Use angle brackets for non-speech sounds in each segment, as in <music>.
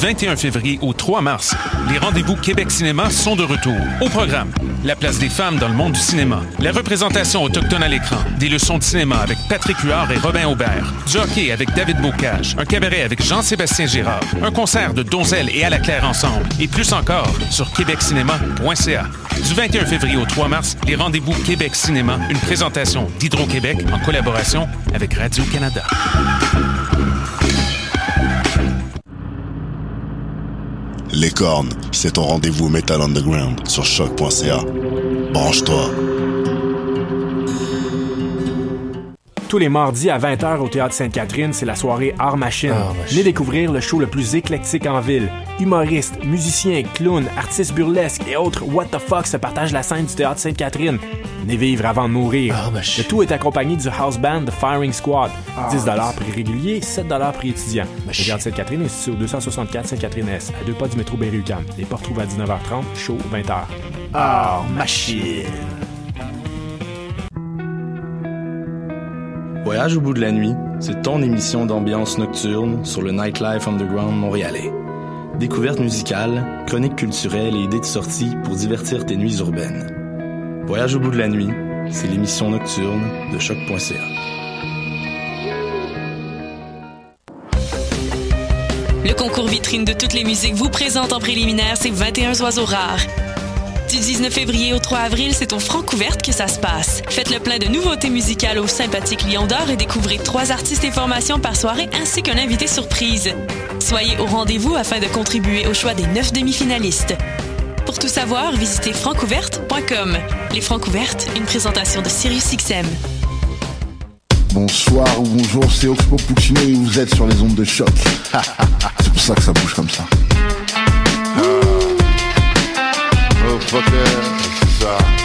Du 21 février au 3 mars, les rendez-vous Québec Cinéma sont de retour. Au programme, la place des femmes dans le monde du cinéma, la représentation autochtone à l'écran, des leçons de cinéma avec Patrick Huard et Robin Aubert, du hockey avec David Bocage, un cabaret avec Jean-Sébastien Girard, un concert de Donzelle et à la Claire ensemble, et plus encore sur québeccinéma.ca. Du 21 février au 3 mars, les rendez-vous Québec Cinéma, une présentation d'Hydro-Québec en collaboration avec Radio-Canada. Les cornes, c'est ton rendez-vous Metal Underground sur choc.ca. Branche-toi. Tous les mardis à 20h au Théâtre Sainte-Catherine, c'est la soirée Art Machine. Venez découvrir le show le plus éclectique en ville. Humoristes, musiciens, clowns, artistes burlesques et autres what the fuck se partagent la scène du Théâtre Sainte-Catherine. Venez vivre avant de mourir. le tout est accompagné du house band The Firing Squad. 10 prix régulier, 7 prix étudiant. Le Théâtre Sainte-Catherine est situé au 264 Sainte-Catherine-S, à deux pas du métro Berry-UQAM. Les portes trouvent à 19h30, show 20h. Art Machine. Voyage au bout de la nuit, c'est ton émission d'ambiance nocturne sur le Nightlife Underground montréalais. Découvertes musicales, chroniques culturelles et idées de sortie pour divertir tes nuits urbaines. Voyage au bout de la nuit, c'est l'émission nocturne de choc.ca. Le concours vitrine de toutes les musiques vous présente en préliminaire ses 21 oiseaux rares. Du 19 février au 3 avril, c'est au Francouverte que ça se passe. Faites le plein de nouveautés musicales au sympathique Lion d'Or et découvrez trois artistes et formations par soirée ainsi qu'un invité surprise. Soyez au rendez-vous afin de contribuer au choix des neuf demi-finalistes. Pour tout savoir, visitez francouverte.com. Les Francouvertes, une présentation de SiriusXM. Bonsoir ou bonjour, c'est Oxpo Puccino et vous êtes sur les ondes de choc. <laughs> c'est pour ça que ça bouge comme ça. Motherfucker, c'est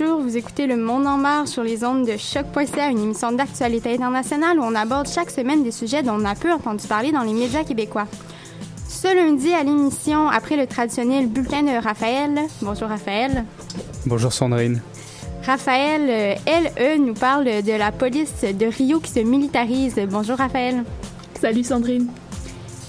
Bonjour, vous écoutez Le Monde en marche sur les ondes de choc.ca, une émission d'actualité internationale où on aborde chaque semaine des sujets dont on a peu entendu parler dans les médias québécois. Ce lundi à l'émission, après le traditionnel bulletin de Raphaël. Bonjour Raphaël. Bonjour Sandrine. Raphaël, euh, LE, nous parle de la police de Rio qui se militarise. Bonjour Raphaël. Salut Sandrine.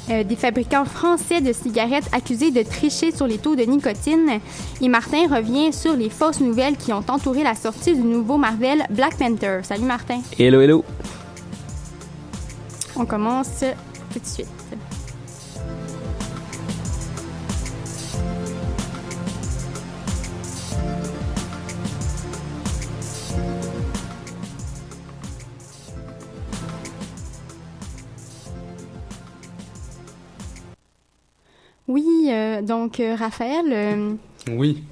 Euh, des fabricants français de cigarettes accusés de tricher sur les taux de nicotine. Et Martin revient sur les fausses nouvelles qui ont entouré la sortie du nouveau Marvel Black Panther. Salut Martin. Hello, hello. On commence tout de suite. Donc euh, Raphaël, euh, Oui.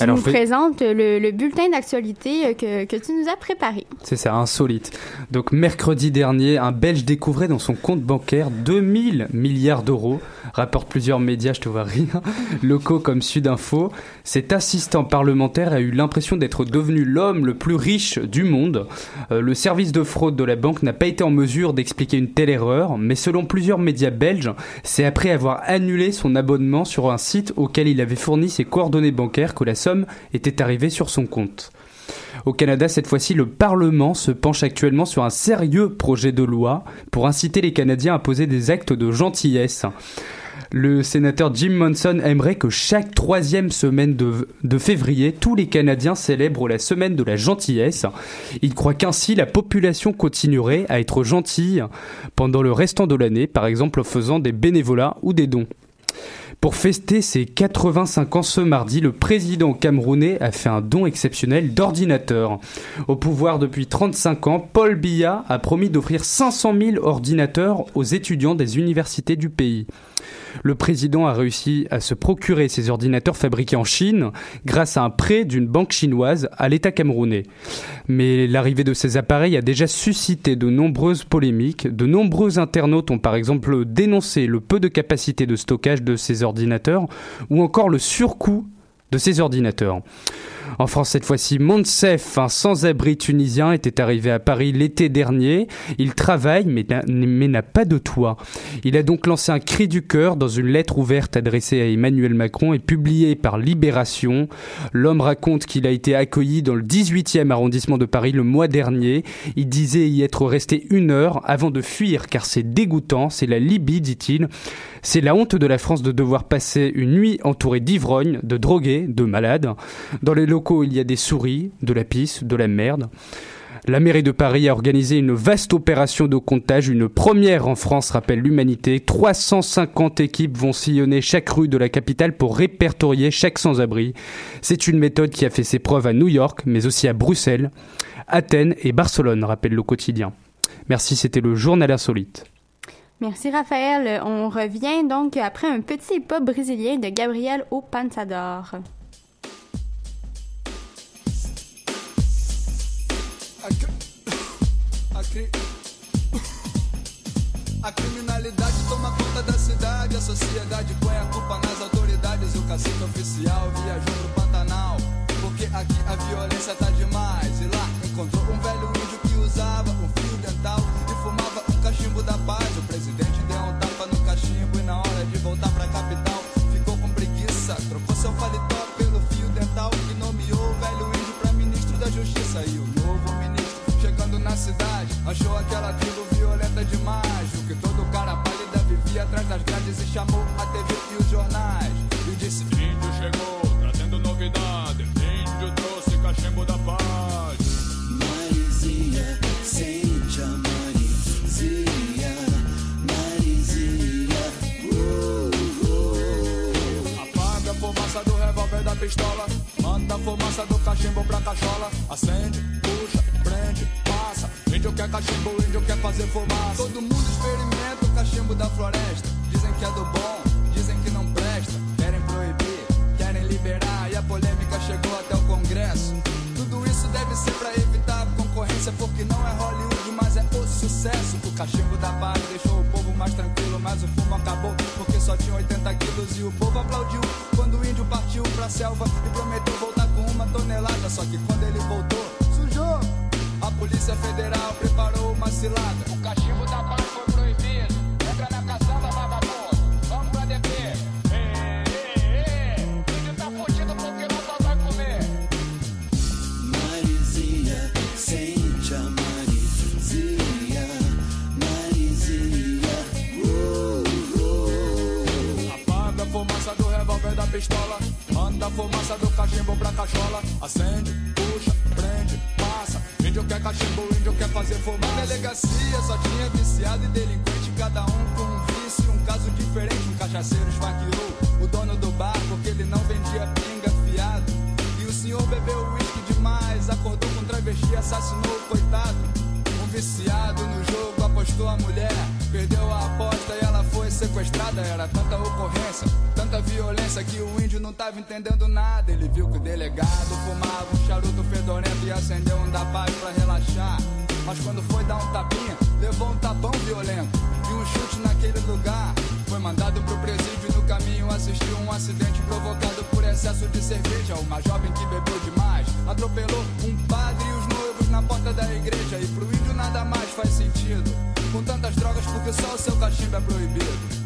Tu Alors, nous fait- présentes le, le bulletin d'actualité que, que tu nous as préparé. C'est ça, insolite. Donc mercredi dernier, un Belge découvrait dans son compte bancaire 2000 milliards d'euros, rapportent plusieurs médias, je te vois rire, <laughs> locaux comme Sudinfo. Cet assistant parlementaire a eu l'impression d'être devenu l'homme le plus riche du monde. Euh, le service de fraude de la banque n'a pas été en mesure d'expliquer une telle erreur, mais selon plusieurs médias belges, c'est après avoir annulé son abonnement sur un site auquel il avait fourni ses coordonnées bancaires que la était arrivée sur son compte. Au Canada, cette fois-ci, le Parlement se penche actuellement sur un sérieux projet de loi pour inciter les Canadiens à poser des actes de gentillesse. Le sénateur Jim Monson aimerait que chaque troisième semaine de, février, tous les Canadiens célèbrent la semaine de la gentillesse. Il croit qu'ainsi la population continuerait à être gentille pendant le restant de l'année, par exemple en faisant des bénévolats ou des dons. Pour fester ses 85 ans ce mardi, le président camerounais a fait un don exceptionnel d'ordinateurs. Au pouvoir depuis 35 ans, Paul Biya a promis d'offrir 500 000 ordinateurs aux étudiants des universités du pays. Le président a réussi à se procurer ces ordinateurs fabriqués en Chine grâce à un prêt d'une banque chinoise à l'État camerounais. Mais l'arrivée de ces appareils a déjà suscité de nombreuses polémiques. De nombreux internautes ont par exemple dénoncé le peu de capacité de stockage de ces ordinateurs ou encore le surcoût de ces ordinateurs. En France, cette fois-ci, Monsef, un sans-abri tunisien, était arrivé à Paris l'été dernier. Il travaille, mais n'a pas de toit. Il a donc lancé un cri du cœur dans une lettre ouverte adressée à Emmanuel Macron et publiée par Libération. L'homme raconte qu'il a été accueilli dans le 18e arrondissement de Paris le mois dernier. Il disait y être resté une heure avant de fuir car c'est dégoûtant, c'est la Libye, dit-il. C'est la honte de la France de devoir passer une nuit entourée d'ivrognes, de drogués, de malades. Locaux, il y a des souris, de la pisse, de la merde. La mairie de Paris a organisé une vaste opération de comptage, une première en France, rappelle l'humanité. 350 équipes vont sillonner chaque rue de la capitale pour répertorier chaque sans-abri. C'est une méthode qui a fait ses preuves à New York, mais aussi à Bruxelles, Athènes et Barcelone, rappelle le quotidien. Merci, c'était le journal insolite. Merci Raphaël. On revient donc après un petit pas brésilien de Gabriel au Pansador. A criminalidade toma conta da cidade, a sociedade põe a culpa nas autoridades. O cacique oficial viajou pro Pantanal, porque aqui a violência tá demais. E lá encontrou um velho índio que usava um fio dental cachimbo da paz. O presidente deu um tapa no cachimbo e na hora de voltar pra capital ficou com preguiça. Trocou seu paletó pelo fio dental que nomeou o velho índio pra ministro da justiça. E o cidade, achou aquela tribo violenta demais. O que todo cara pálida vivia atrás das grades e chamou a TV e os jornais. E disse: Índio chegou, trazendo novidade. Índio trouxe cachimbo da paz. Marizinha, sente a Marizia, Marizinha. Uh, uh. Apaga a fumaça do revólver da pistola. Manda a fumaça do cachimbo pra cachola. Acende, puxa, prende. Índio quer cachimbo, índio quer fazer fumaça. Todo mundo experimenta o cachimbo da floresta. Dizem que é do bom, dizem que não presta. Querem proibir, querem liberar. E a polêmica chegou até o Congresso. Tudo isso deve ser pra evitar concorrência, porque não é Hollywood, mas é o sucesso. O cachimbo da paz deixou o povo mais tranquilo, mas o fumo acabou, porque só tinha 80 quilos. E o povo aplaudiu quando o índio partiu pra selva e prometeu voltar com uma tonelada. Só que quando ele voltou, sujou. A Polícia Federal preparou uma cilada. O cachimbo da paz foi proibido. Entra na caçamba, vagabundo. Vamos pra DP. Ê, ê, ê. Índio tá fudido porque não só vai comer. Marizinha, sente a Marizia, Marizinha. Uh, uh. Apaga a fumaça do revólver da pistola. Manda a fumaça do cachimbo pra cachola. Acende. Índio quer cachimbo, índio quer fazer fumaça. Na delegacia só tinha viciado e delinquente. Cada um com um vício, um caso diferente. Um cachaceiro esfaqueou o dono do bar porque ele não vendia pinga fiado. E o senhor bebeu uísque demais. Acordou com travesti, assassinou o coitado. Um viciado no jogo apostou a mulher. Perdeu a aposta e ela foi sequestrada. Era tanta ocorrência, tanta violência que o índio não tava entendendo nada. Ele viu que o delegado fumava um charuto fedorento e acendeu um da paz pra relaxar. Mas quando foi dar um tapinha, levou um tapão violento e um chute naquele lugar. Foi mandado pro presídio no caminho assistiu um acidente provocado por excesso de cerveja. Uma jovem que bebeu demais atropelou um padre e na porta da igreja. E pro índio nada mais faz sentido. Com tantas drogas, porque só o seu cachimbo é proibido.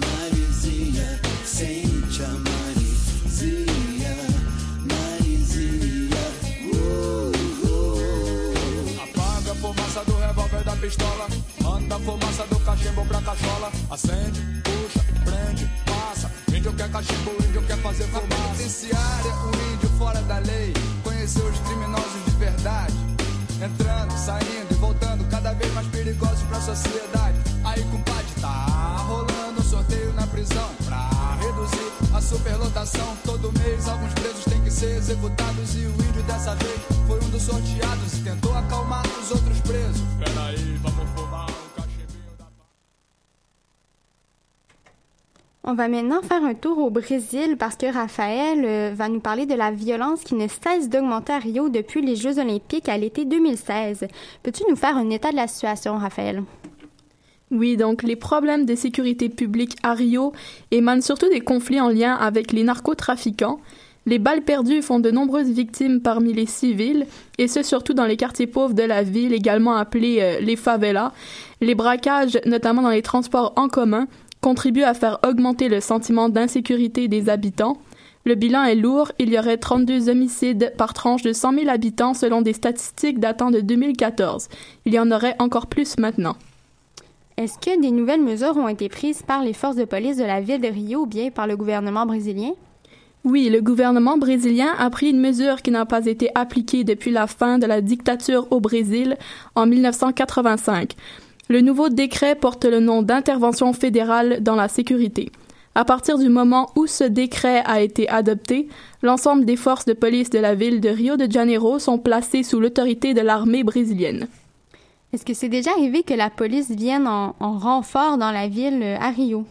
Marizinha, sente a Marizia, Marizinha. Uh, uh. Apaga a fumaça do revólver da pistola. Manda a fumaça do cachimbo pra cachola. Acende, puxa, prende, cachimbo, o índio quer fazer fumaça. Na penitenciária, um índio fora da lei conheceu os criminosos de verdade. Entrando, saindo e voltando, cada vez mais perigosos pra sociedade. Aí, compadre, tá rolando um sorteio na prisão pra reduzir a superlotação. Todo mês, alguns presos têm que ser executados. E o índio dessa vez foi um dos sorteados e tentou acalmar os outros presos. Peraí, vamos fumar On va maintenant faire un tour au Brésil parce que Raphaël euh, va nous parler de la violence qui ne cesse d'augmenter à Rio depuis les Jeux olympiques à l'été 2016. Peux-tu nous faire un état de la situation, Raphaël? Oui, donc les problèmes de sécurité publique à Rio émanent surtout des conflits en lien avec les narcotrafiquants. Les balles perdues font de nombreuses victimes parmi les civils, et ce surtout dans les quartiers pauvres de la ville, également appelés euh, les favelas. Les braquages, notamment dans les transports en commun, contribuent à faire augmenter le sentiment d'insécurité des habitants. Le bilan est lourd, il y aurait 32 homicides par tranche de 100 000 habitants selon des statistiques datant de 2014. Il y en aurait encore plus maintenant. Est-ce que des nouvelles mesures ont été prises par les forces de police de la ville de Rio ou bien par le gouvernement brésilien? Oui, le gouvernement brésilien a pris une mesure qui n'a pas été appliquée depuis la fin de la dictature au Brésil en 1985. Le nouveau décret porte le nom d'intervention fédérale dans la sécurité. À partir du moment où ce décret a été adopté, l'ensemble des forces de police de la ville de Rio de Janeiro sont placées sous l'autorité de l'armée brésilienne. Est-ce que c'est déjà arrivé que la police vienne en, en renfort dans la ville euh, à Rio?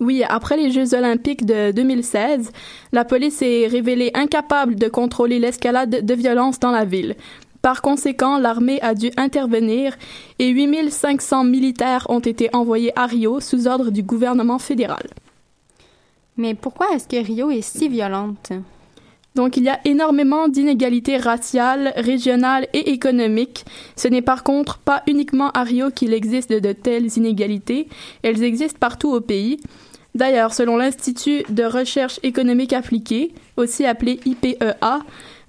Oui, après les Jeux olympiques de 2016, la police est révélée incapable de contrôler l'escalade de violence dans la ville. Par conséquent, l'armée a dû intervenir et 8500 militaires ont été envoyés à Rio sous ordre du gouvernement fédéral. Mais pourquoi est-ce que Rio est si violente? Donc il y a énormément d'inégalités raciales, régionales et économiques. Ce n'est par contre pas uniquement à Rio qu'il existe de telles inégalités, elles existent partout au pays. D'ailleurs, selon l'Institut de recherche économique appliquée, aussi appelé IPEA,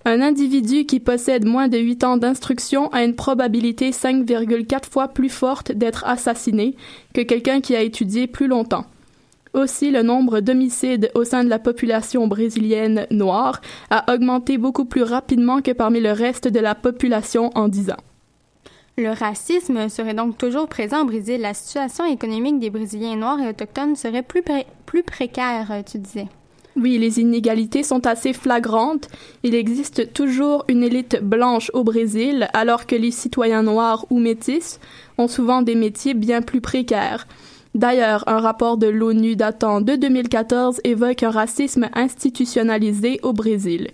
un individu qui possède moins de 8 ans d'instruction a une probabilité 5,4 fois plus forte d'être assassiné que quelqu'un qui a étudié plus longtemps. Aussi, le nombre d'homicides au sein de la population brésilienne noire a augmenté beaucoup plus rapidement que parmi le reste de la population en 10 ans. Le racisme serait donc toujours présent au Brésil. La situation économique des Brésiliens noirs et autochtones serait plus, plus précaire, tu disais. Oui, les inégalités sont assez flagrantes. Il existe toujours une élite blanche au Brésil, alors que les citoyens noirs ou métis ont souvent des métiers bien plus précaires. D'ailleurs, un rapport de l'ONU datant de 2014 évoque un racisme institutionnalisé au Brésil.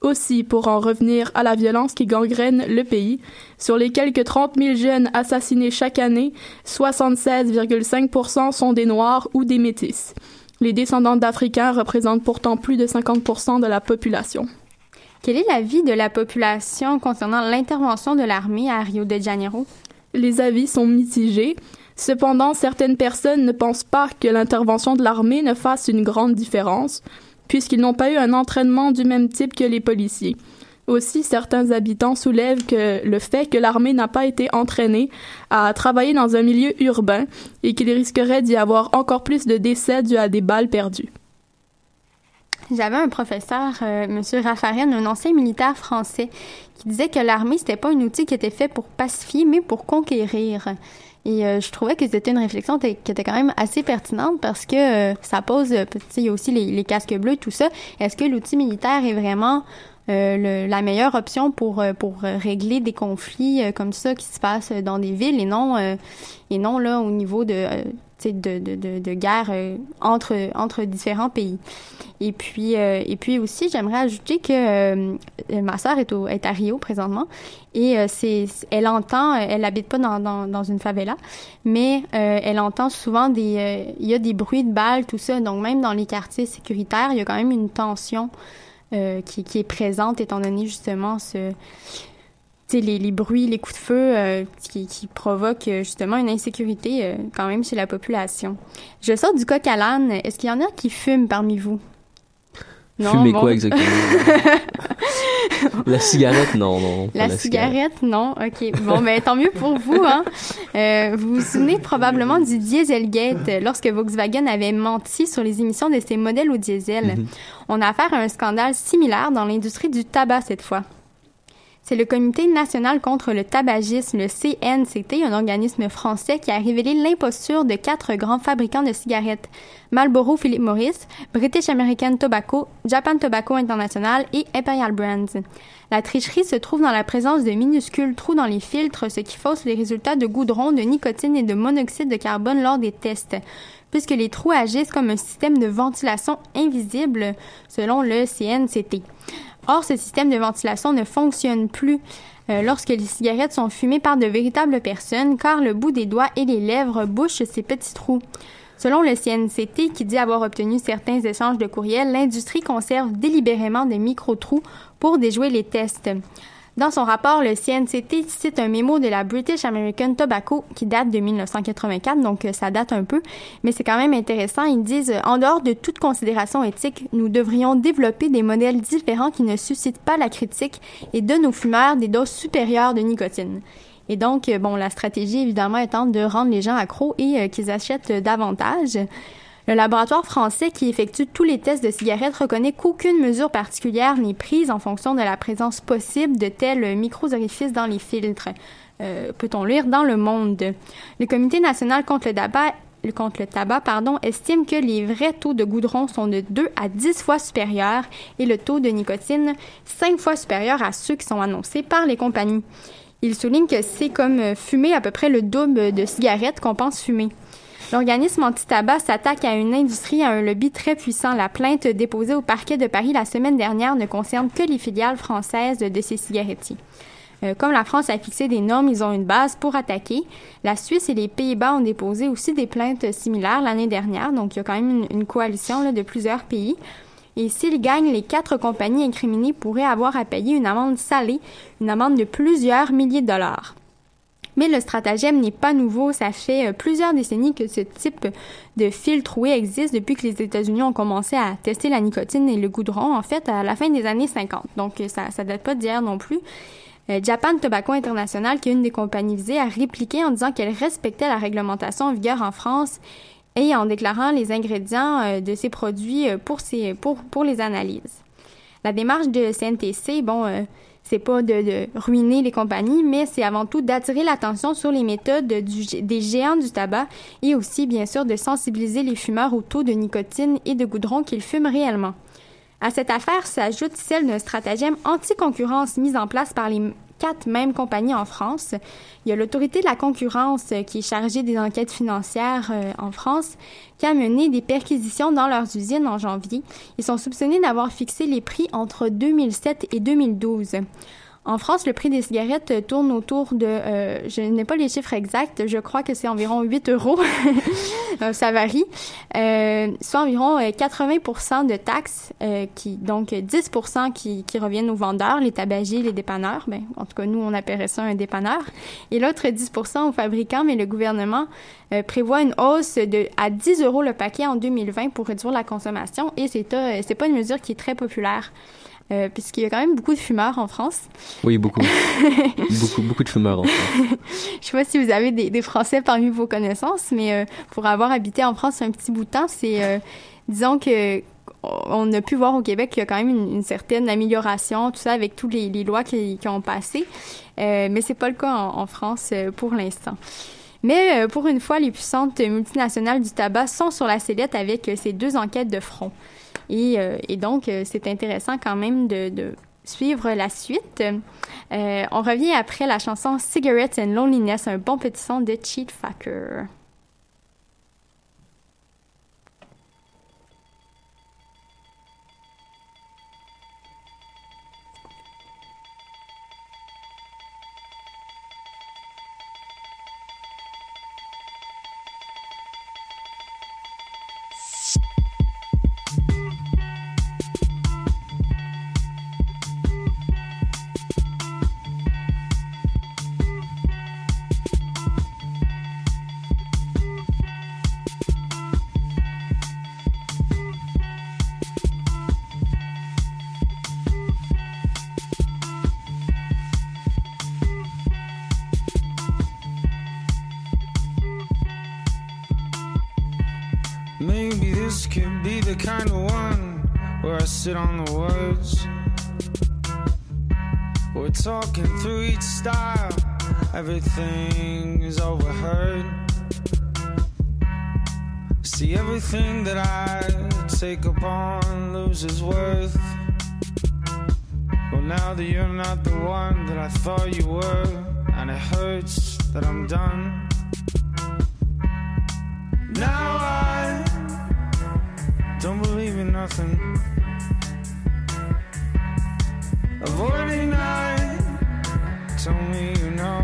Aussi, pour en revenir à la violence qui gangrène le pays, sur les quelques 30 000 jeunes assassinés chaque année, 76,5% sont des Noirs ou des Métis. Les descendants d'Africains représentent pourtant plus de 50% de la population. Quel est l'avis de la population concernant l'intervention de l'armée à Rio de Janeiro? Les avis sont mitigés. Cependant, certaines personnes ne pensent pas que l'intervention de l'armée ne fasse une grande différence, puisqu'ils n'ont pas eu un entraînement du même type que les policiers. Aussi, certains habitants soulèvent que le fait que l'armée n'a pas été entraînée à travailler dans un milieu urbain et qu'il risquerait d'y avoir encore plus de décès dus à des balles perdues. J'avais un professeur, euh, Monsieur Raffarin, un ancien militaire français, qui disait que l'armée c'était pas un outil qui était fait pour pacifier, mais pour conquérir. Et euh, je trouvais que c'était une réflexion qui était quand même assez pertinente parce que euh, ça pose, il y a aussi les, les casques bleus, tout ça. Est-ce que l'outil militaire est vraiment le- la meilleure option pour euh, pour euh, régler des conflits euh, comme ça qui se passent dans des villes et non euh, et non là au niveau de euh, de, de, de, guerre euh, entre entre différents pays. Et puis euh, et puis aussi j'aimerais ajouter que euh, ma sœur est est à Rio présentement et euh, elle entend euh, elle habite pas dans, dans, dans une favela mais euh, elle entend souvent des euh, il y a des bruits de balles tout ça donc même dans les quartiers sécuritaires il y a quand même une tension euh, qui, est présente étant donné justement ce les, les bruits, les coups de feu euh, qui, qui provoquent euh, justement une insécurité quand même chez la population. Je sors du coq à l'âne. Est-ce qu'il y en a qui fument parmi vous? Fumer bon. quoi exactement? La cigarette, non, non. La, cigarette, non. OK. Bon, ben tant mieux pour vous. Hein. Euh, vous vous souvenez probablement du Dieselgate, lorsque Volkswagen avait menti sur les émissions de ses modèles au diesel. Mhm. On a affaire à un scandale similaire dans l'industrie du tabac cette fois. C'est le Comité national contre le tabagisme, le CNCT, un organisme français qui a révélé l'imposture de quatre grands fabricants de cigarettes. Marlboro Philip Morris, British American Tobacco, Japan Tobacco International et Imperial Brands. La tricherie se trouve dans la présence de minuscules trous dans les filtres, ce qui fausse les résultats de goudron, de nicotine et de monoxyde de carbone lors des tests puisque les trous agissent comme un système de ventilation invisible, selon le CNCT. Or, ce système de ventilation ne fonctionne plus euh, lorsque les cigarettes sont fumées par de véritables personnes, car le bout des doigts et les lèvres bouchent ces petits trous. Selon le CNCT, qui dit avoir obtenu certains échanges de courriels, l'industrie conserve délibérément des micro-trous pour déjouer les tests. Dans son rapport, le CNCT cite un mémo de la British American Tobacco qui date de 1984, donc euh, ça date un peu, mais c'est quand même intéressant. Ils disent, en dehors de toute considération éthique, nous devrions développer des modèles différents qui ne suscitent pas la critique et donnent aux fumeurs des doses supérieures de nicotine. Et donc, euh, bon, la stratégie évidemment étant de rendre les gens accros et euh, qu'ils achètent davantage. Le laboratoire français qui effectue tous les tests de cigarettes reconnaît qu'aucune mesure particulière n'est prise en fonction de la présence possible de tels micro-orifices dans les filtres. Euh, Peut-on lire dans le monde? Le Comité national contre le tabac estime que les vrais taux de goudron sont de 2 à 10 fois supérieurs et le taux de nicotine 5 fois supérieur à ceux qui sont annoncés par les compagnies. Il souligne que c'est comme fumer à peu près le double de cigarettes qu'on pense fumer. L'organisme anti-tabac s'attaque à une industrie à un lobby très puissant. La plainte déposée au parquet de Paris la semaine dernière ne concerne que les filiales françaises de ces cigarettiers. Euh, comme la France a fixé des normes, ils ont une base pour attaquer. La Suisse et les Pays-Bas ont déposé aussi des plaintes similaires l'année dernière, donc il y a quand même une, coalition de plusieurs pays. Et s'ils gagnent, les quatre compagnies incriminées pourraient avoir à payer une amende salée, une amende de plusieurs milliers de dollars. Mais le stratagème n'est pas nouveau. Ça fait euh, plusieurs décennies que ce type de fil troué existe depuis que les États-Unis ont commencé à tester la nicotine et le goudron, en fait, à la fin des années 50. Donc, euh, ça, ça date pas d'hier non plus. Euh, Japan Tobacco International, qui est une des compagnies visées, a répliqué en disant qu'elle respectait la réglementation en vigueur en France et en déclarant les ingrédients de ces produits pour, les analyses. La démarche de CNTC, bon, c'est pas de, ruiner les compagnies, mais c'est avant tout d'attirer l'attention sur les méthodes des géants du tabac et aussi, bien sûr, de sensibiliser les fumeurs au taux de nicotine et de goudron qu'ils fument réellement. À cette affaire s'ajoute celle d'un stratagème anti-concurrence mis en place par les quatre mêmes compagnies en France. Il y a l'autorité de la concurrence euh, qui est chargée des enquêtes financières euh, en France, qui a mené des perquisitions dans leurs usines en janvier. Ils sont soupçonnés d'avoir fixé les prix entre 2007 et 2012. En France, le prix des cigarettes euh, tourne autour de, euh, je n'ai pas les chiffres exacts, je crois que c'est environ 8 euros, <laughs> Euh, ça varie, euh, soit environ euh, 80% de taxes, euh, qui donc 10% qui, qui reviennent aux vendeurs, les tabagiers, les dépanneurs, ben, en tout cas nous on appellerait ça un dépanneur, et l'autre 10% aux fabricants, mais le gouvernement euh, prévoit une hausse de à 10 euros le paquet en 2020 pour réduire la consommation, et c'est euh, c'est pas une mesure qui est très populaire. Euh, puisqu'il y a quand même beaucoup de fumeurs en France. Oui, beaucoup. <laughs> beaucoup, beaucoup de fumeurs. en fait. Je sais pas si vous avez des, des Français parmi vos connaissances, mais euh, pour avoir habité en France un petit bout de temps, c'est, euh, disons que on a pu voir au Québec qu'il y a quand même une, une certaine amélioration, tout ça avec toutes les, les lois qui, qui ont passé, mais c'est pas le cas en, en France pour l'instant. Mais pour une fois, les puissantes multinationales du tabac sont sur la sellette avec ces deux enquêtes de front. Et, euh, et donc, euh, c'est intéressant quand même de, de suivre la suite. Euh, on revient après la chanson Cigarettes and Loneliness, un bon petit son de Cheat Fucker. This could be the kind of one where I sit on the words. We're talking through each style, everything is overheard. See, everything that I take upon loses worth. Well, now that you're not the one that I thought you were, and it hurts that I'm done. Now nothing. Avoiding night, tell me you know.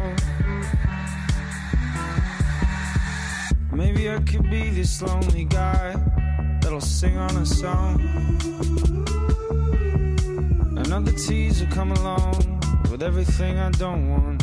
Maybe I could be this lonely guy that'll sing on a song. Another teaser come along with everything I don't want.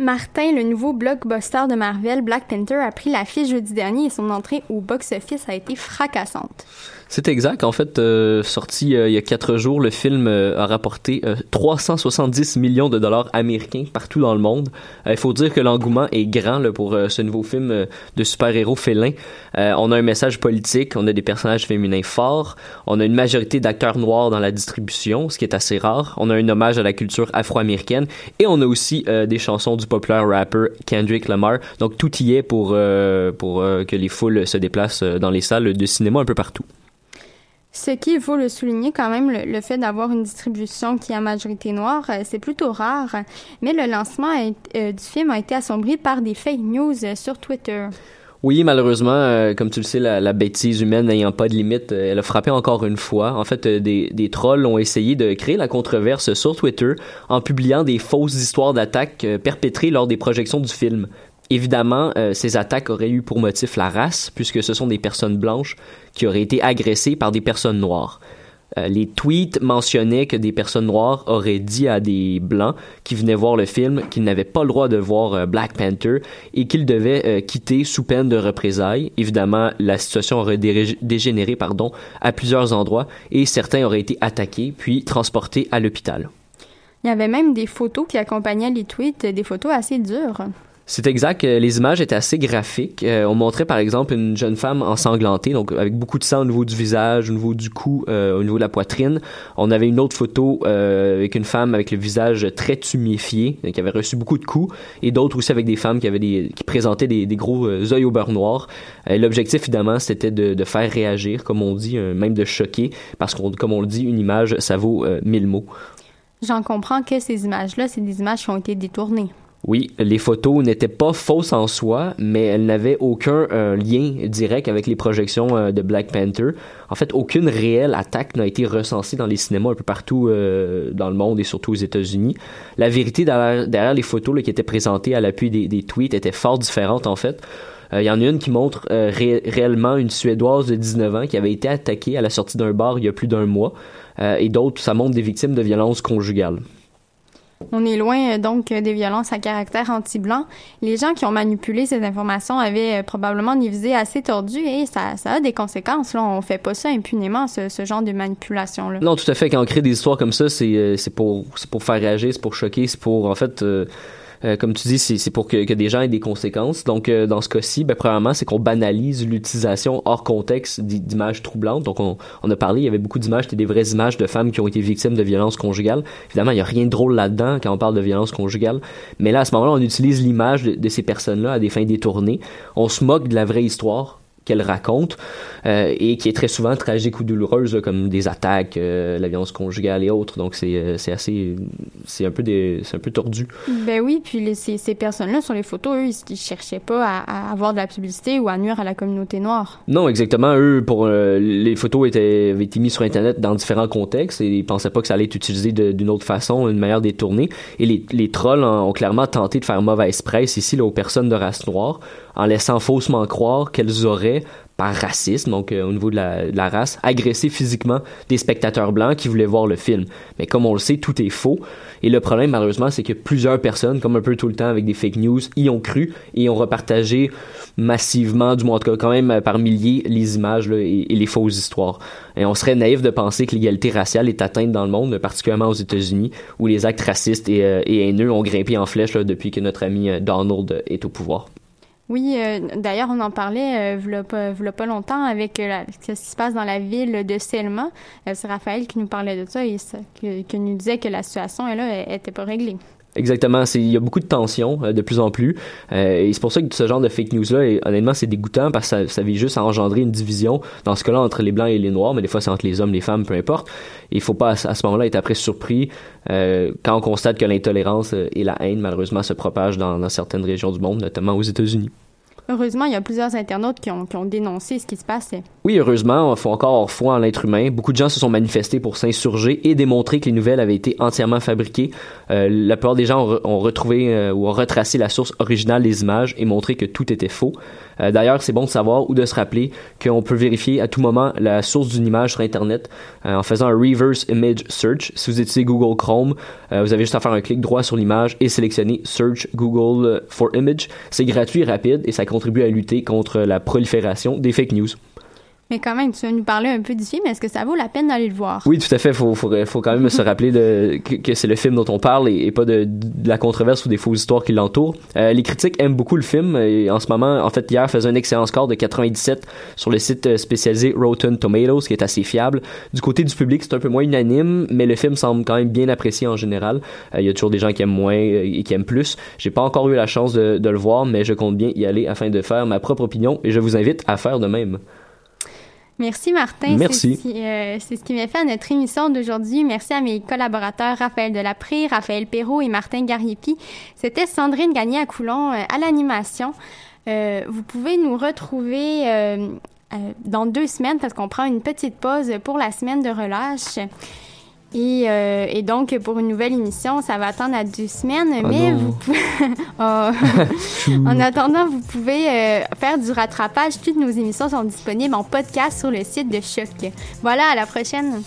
Martin, le nouveau blockbuster de Marvel, Black Panther, a pris l'affiche jeudi dernier et son entrée au box-office a été fracassante. C'est exact. En fait, euh, sorti euh, il y a quatre jours, le film euh, a rapporté euh, 370 millions de dollars américains partout dans le monde. Euh, Il faut dire que l'engouement est grand là, pour euh, ce nouveau film euh, de super-héros félins. Euh, on a un message politique, on a des personnages féminins forts, on a une majorité d'acteurs noirs dans la distribution, ce qui est assez rare. On a un hommage à la culture afro-américaine et on a aussi euh, des chansons du populaire rapper Kendrick Lamar. Donc tout y est pour, euh, pour euh, que les foules se déplacent euh, dans les salles de cinéma un peu partout. Ce qui, il faut le souligner quand même, le, fait d'avoir une distribution qui est à majorité noire, euh, c'est plutôt rare. Mais le lancement euh, du film a été assombri par des fake news euh, sur Twitter. Oui, malheureusement, comme tu le sais, la, bêtise humaine n'ayant pas de limite, elle a frappé encore une fois. En fait, des, des trolls ont essayé de créer la controverse sur Twitter en publiant des fausses histoires d'attaques perpétrées lors des projections du film. Évidemment, euh, ces attaques auraient eu pour motif la race, puisque ce sont des personnes blanches qui auraient été agressées par des personnes noires. Euh, les tweets mentionnaient que des personnes noires auraient dit à des blancs qui venaient voir le film qu'ils n'avaient pas le droit de voir euh, Black Panther et qu'ils devaient quitter sous peine de représailles. Évidemment, la situation aurait dégénéré pardon, à plusieurs endroits et certains auraient été attaqués puis transportés à l'hôpital. Il y avait même des photos qui accompagnaient les tweets, des photos assez dures. C'est exact. euh, Les images étaient assez graphiques. Euh, on montrait par exemple une jeune femme ensanglantée, donc avec beaucoup de sang au niveau du visage, au niveau du cou, euh, au niveau de la poitrine. On avait une autre photo avec une femme avec le visage très tuméfié, qui avait reçu beaucoup de coups, et d'autres aussi avec des femmes qui présentaient des, gros yeux au beurre noir. L'objectif évidemment, c'était de, faire réagir, comme on dit, même de choquer, parce qu'on, comme on le dit, une image, ça vaut mille mots. J'en comprends que ces images-là, c'est des images qui ont été détournées. Oui, les photos n'étaient pas fausses en soi, mais elles n'avaient aucun euh, lien direct avec les projections euh, de Black Panther. En fait, aucune réelle attaque n'a été recensée dans les cinémas un peu partout euh, dans le monde et surtout aux États-Unis. La vérité derrière, les photos qui étaient présentées à l'appui des, tweets était fort différente en fait. Il y en a une qui montre ré- réellement une Suédoise de 19 ans qui avait été attaquée à la sortie d'un bar il y a plus d'un mois. Et d'autres, ça montre des victimes de violences conjugales. On est loin euh, donc euh, des violences à caractère anti-blanc. Les gens qui ont manipulé ces informations avaient euh, probablement des visées assez tordues et ça, a des conséquences. Là, on fait pas ça impunément, ce, genre de manipulation-là. Non, tout à fait. Quand on crée des histoires comme ça, c'est pour faire réagir, c'est pour choquer, c'est pour en fait. Euh, comme tu dis, c'est pour que, que des gens aient des conséquences. Donc, euh, dans ce cas-ci, ben, premièrement, c'est qu'on banalise l'utilisation hors contexte d'i- d'images troublantes. Donc, on, on a parlé, il y avait beaucoup d'images, c'était des vraies images de femmes qui ont été victimes de violences conjugales. Évidemment, il n'y a rien de drôle là-dedans quand on parle de violences conjugales. Mais là, à ce moment-là, on utilise l'image de, de ces personnes-là à des fins détournées. On se moque de la vraie histoire qu'elle raconte euh, et qui est très souvent tragique ou douloureuse là, comme des attaques euh, la violence conjugale et autres. Donc c'est euh, c'est assez c'est un peu des c'est un peu tordu. Ben oui, puis les- ces, ces personnes-là sur les photos, eux, ils, ils cherchaient pas à, à avoir de la publicité ou à nuire à la communauté noire. non exactement. Eux pour euh, les photos étaient avaient été mises sur internet dans différents contextes et ils pensaient pas que ça allait être utilisé d'une autre façon une manière détournée et les, les trolls ont, ont clairement tenté de faire mauvaise presse ici là, aux personnes de race noire en laissant faussement croire qu'elles auraient par racisme, donc euh, au niveau de la, race, agressé physiquement des spectateurs blancs qui voulaient voir le film. Mais comme on le sait, tout est faux. Et le problème, malheureusement, c'est que plusieurs personnes, comme un peu tout le temps avec des fake news, y ont cru et ont repartagé massivement, du moins en tout quand même euh, par milliers, les images là, et, les fausses histoires. Et on serait naïf de penser que l'égalité raciale est atteinte dans le monde, particulièrement aux États-Unis, où les actes racistes et, euh, haineux ont grimpé en flèche depuis que notre ami euh, Donald est au pouvoir. Oui, euh, d'ailleurs, on en parlait euh, pas, pas longtemps avec euh, ce qui se passe dans la ville de Selma. Euh, c'est Raphaël qui nous parlait de ça et qui nous disait que la situation, elle, là, elle, était pas réglée. Exactement, il y a beaucoup de tensions de plus en plus et c'est pour ça que ce genre de fake news là honnêtement c'est dégoûtant parce que ça, ça vise juste à engendrer une division dans ce cas-là entre les blancs et les noirs mais des fois c'est entre les hommes les femmes peu importe il faut pas à, ce- moment-là être après surpris quand on constate que l'intolérance et la haine malheureusement se propagent dans certaines régions du monde notamment aux États-Unis. Heureusement, il y a plusieurs internautes qui ont, dénoncé ce qui se passait. Oui, heureusement, il faut encore foi en l'être humain. Beaucoup de gens se sont manifestés pour s'insurger et démontrer que les nouvelles avaient été entièrement fabriquées. Euh, la plupart des gens ont retrouvé euh, ou ont retracé la source originale des images et montré que tout était faux. Euh, D'ailleurs, c'est bon de savoir ou de se rappeler qu'on peut vérifier à tout moment la source d'une image sur Internet euh, en faisant un reverse image search. Si vous utilisez Google Chrome, euh, vous avez juste à faire un clic droit sur l'image et sélectionner Search Google for Image. C'est gratuit et rapide et ça contribue à lutter contre la prolifération des fake news. Mais quand même, tu vas nous parler un peu du film. Est-ce que ça vaut la peine d'aller le voir? Oui, tout à fait. Faut, faut, faut quand même se rappeler de, que, c'est le film dont on parle et, pas de, de la controverse ou des fausses histoires qui l'entourent. Euh, les critiques aiment beaucoup le film en ce moment, en fait, hier faisait un excellent score de 97 sur le site euh, spécialisé Rotten Tomatoes, qui est assez fiable. Du côté du public, c'est un peu moins unanime, mais le film semble quand même bien apprécié en général. Euh, Il y a toujours des gens qui aiment moins euh, et qui aiment plus. J'ai pas encore eu la chance de, de le voir, mais je compte bien y aller afin de faire ma propre opinion et je vous invite à faire de même. Merci Martin. Merci. C'est ce qui, euh, c'est ce qui m'a fait à notre émission d'aujourd'hui. Merci à mes collaborateurs Raphaël Delapré, Raphaël Perrault et Martin Gariepi. C'était Sandrine Gagné à Coulon euh, à l'animation. Euh, vous pouvez nous retrouver euh, euh, dans deux semaines parce qu'on prend une petite pause pour la semaine de relâche. Et, euh, et donc, pour une nouvelle émission, ça va attendre à deux semaines, Oh mais non. vous pouvez... <laughs> Oh. en attendant, vous pouvez euh, faire du rattrapage. Toutes nos émissions sont disponibles en podcast sur le site de Choc. Voilà, à la prochaine.